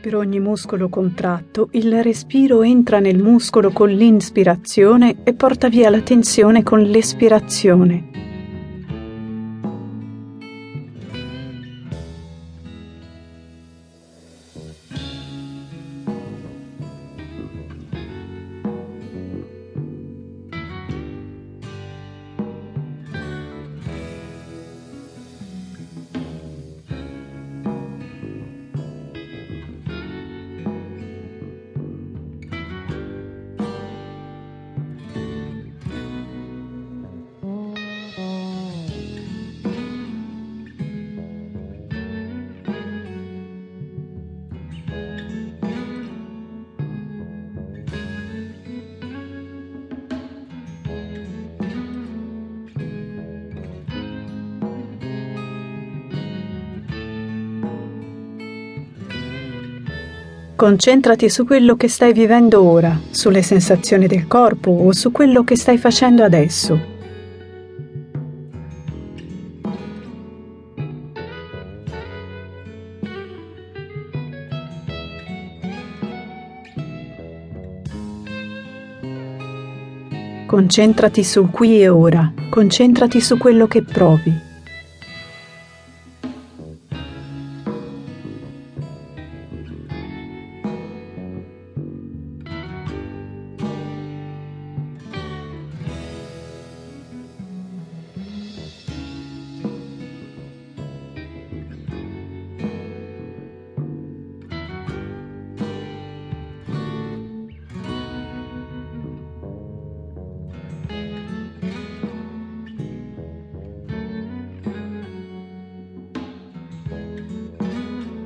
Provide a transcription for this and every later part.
Per ogni muscolo contratto, il respiro entra nel muscolo con l'inspirazione e porta via la tensione con l'espirazione. Concentrati su quello che stai vivendo ora, sulle sensazioni del corpo o su quello che stai facendo adesso. Concentrati sul qui e ora, concentrati su quello che provi.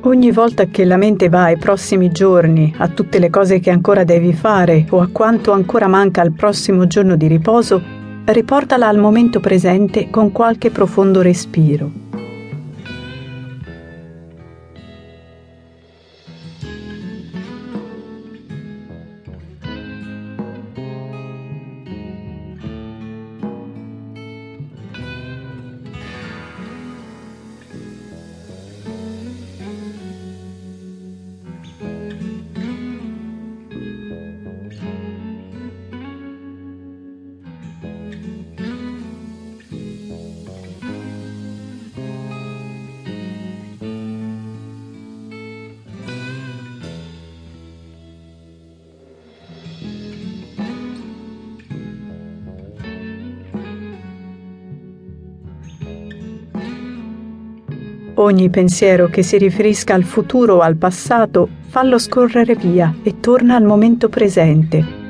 Ogni volta che la mente va ai prossimi giorni, a tutte le cose che ancora devi fare o a quanto ancora manca al prossimo giorno di riposo, riportala al momento presente con qualche profondo respiro. Ogni pensiero che si riferisca al futuro o al passato, fallo scorrere via e torna al momento presente.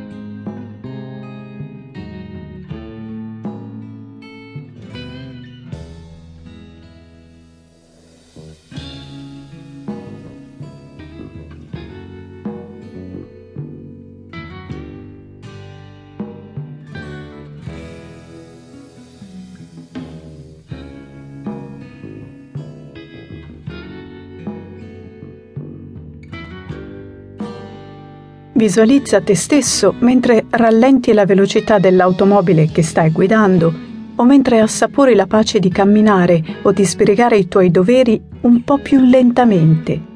Visualizza te stesso mentre rallenti la velocità dell'automobile che stai guidando o mentre assapori la pace di camminare o di spiegare i tuoi doveri un po' più lentamente.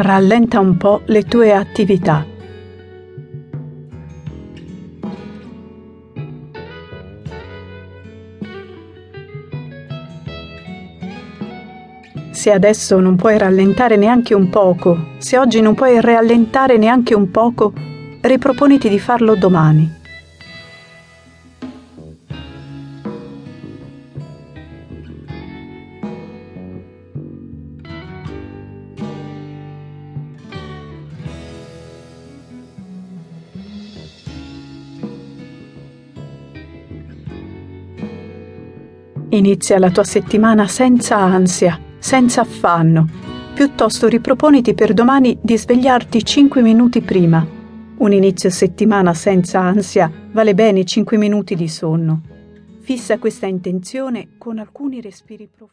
Rallenta un po' le tue attività. Se adesso non puoi rallentare neanche un poco, se oggi non puoi rallentare neanche un poco, riproponiti di farlo domani. Inizia la tua settimana senza ansia, senza affanno. Piuttosto riproponiti per domani di svegliarti 5 minuti prima. Un inizio settimana senza ansia vale bene 5 minuti di sonno. Fissa questa intenzione con alcuni respiri profondi.